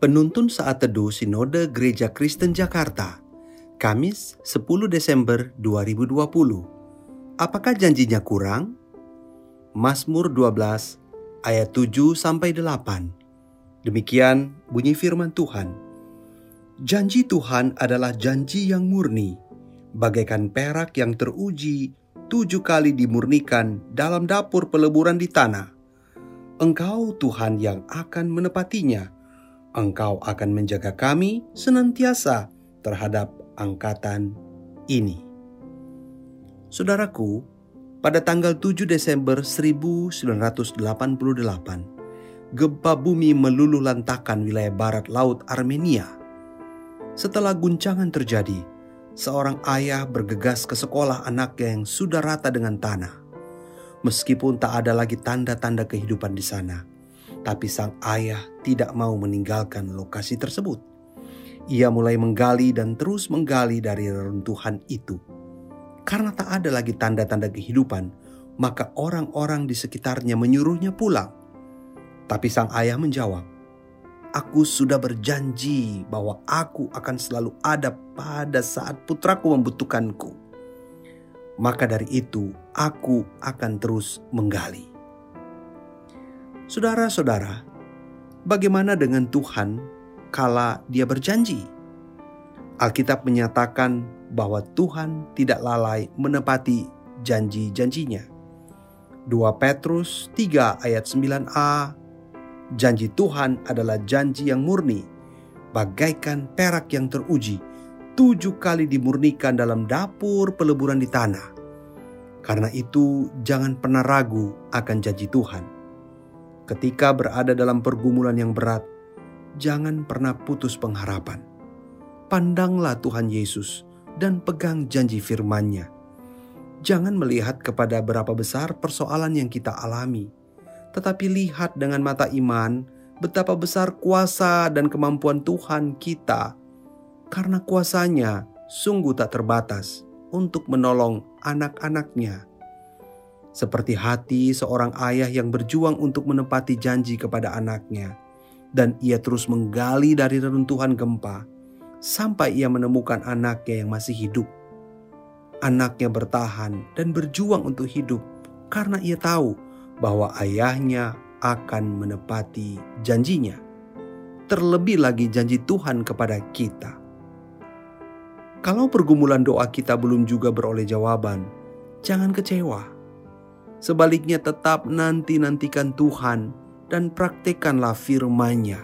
Penuntun Saat Teduh Sinode Gereja Kristen Jakarta, Kamis 10 Desember 2020. Apakah janjinya kurang? Mazmur 12 ayat 7 sampai 8. Demikian bunyi firman Tuhan. Janji Tuhan adalah janji yang murni, bagaikan perak yang teruji tujuh kali dimurnikan dalam dapur peleburan di tanah. Engkau Tuhan yang akan menepatinya Engkau akan menjaga kami senantiasa terhadap angkatan ini. Saudaraku, pada tanggal 7 Desember 1988, gempa bumi meluluh lantakan wilayah barat laut Armenia. Setelah guncangan terjadi, seorang ayah bergegas ke sekolah anaknya yang sudah rata dengan tanah. Meskipun tak ada lagi tanda-tanda kehidupan di sana, tapi sang ayah tidak mau meninggalkan lokasi tersebut. Ia mulai menggali dan terus menggali dari reruntuhan itu. Karena tak ada lagi tanda-tanda kehidupan, maka orang-orang di sekitarnya menyuruhnya pulang. Tapi sang ayah menjawab, Aku sudah berjanji bahwa aku akan selalu ada pada saat putraku membutuhkanku. Maka dari itu, aku akan terus menggali. Saudara-saudara, bagaimana dengan Tuhan kala Dia berjanji? Alkitab menyatakan bahwa Tuhan tidak lalai menepati janji-janjinya. 2 Petrus 3 ayat 9a Janji Tuhan adalah janji yang murni, bagaikan perak yang teruji, tujuh kali dimurnikan dalam dapur peleburan di tanah. Karena itu, jangan pernah ragu akan janji Tuhan Ketika berada dalam pergumulan yang berat, jangan pernah putus pengharapan. Pandanglah Tuhan Yesus dan pegang janji firman-Nya. Jangan melihat kepada berapa besar persoalan yang kita alami, tetapi lihat dengan mata iman betapa besar kuasa dan kemampuan Tuhan kita, karena kuasanya sungguh tak terbatas untuk menolong anak-anaknya seperti hati seorang ayah yang berjuang untuk menepati janji kepada anaknya, dan ia terus menggali dari reruntuhan gempa sampai ia menemukan anaknya yang masih hidup. Anaknya bertahan dan berjuang untuk hidup karena ia tahu bahwa ayahnya akan menepati janjinya. Terlebih lagi janji Tuhan kepada kita. Kalau pergumulan doa kita belum juga beroleh jawaban, jangan kecewa Sebaliknya tetap nanti-nantikan Tuhan dan praktekkanlah firman-Nya.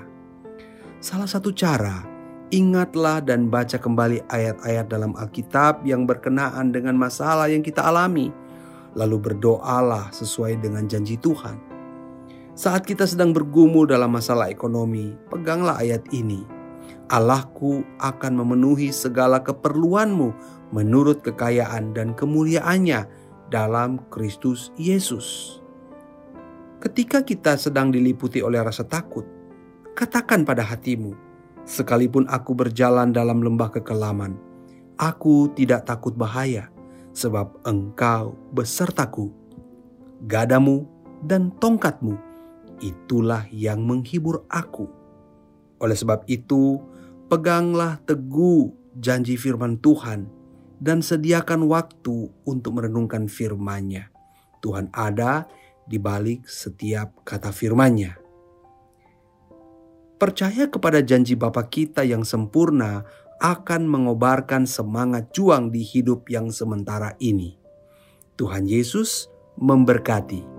Salah satu cara, ingatlah dan baca kembali ayat-ayat dalam Alkitab yang berkenaan dengan masalah yang kita alami. Lalu berdoalah sesuai dengan janji Tuhan. Saat kita sedang bergumul dalam masalah ekonomi, peganglah ayat ini. Allahku akan memenuhi segala keperluanmu menurut kekayaan dan kemuliaannya dalam Kristus Yesus. Ketika kita sedang diliputi oleh rasa takut, katakan pada hatimu, sekalipun aku berjalan dalam lembah kekelaman, aku tidak takut bahaya, sebab engkau besertaku. Gadamu dan tongkatmu, itulah yang menghibur aku. Oleh sebab itu, peganglah teguh janji firman Tuhan dan sediakan waktu untuk merenungkan firman-Nya. Tuhan ada di balik setiap kata firman-Nya. Percaya kepada janji Bapa kita yang sempurna akan mengobarkan semangat juang di hidup yang sementara ini. Tuhan Yesus memberkati.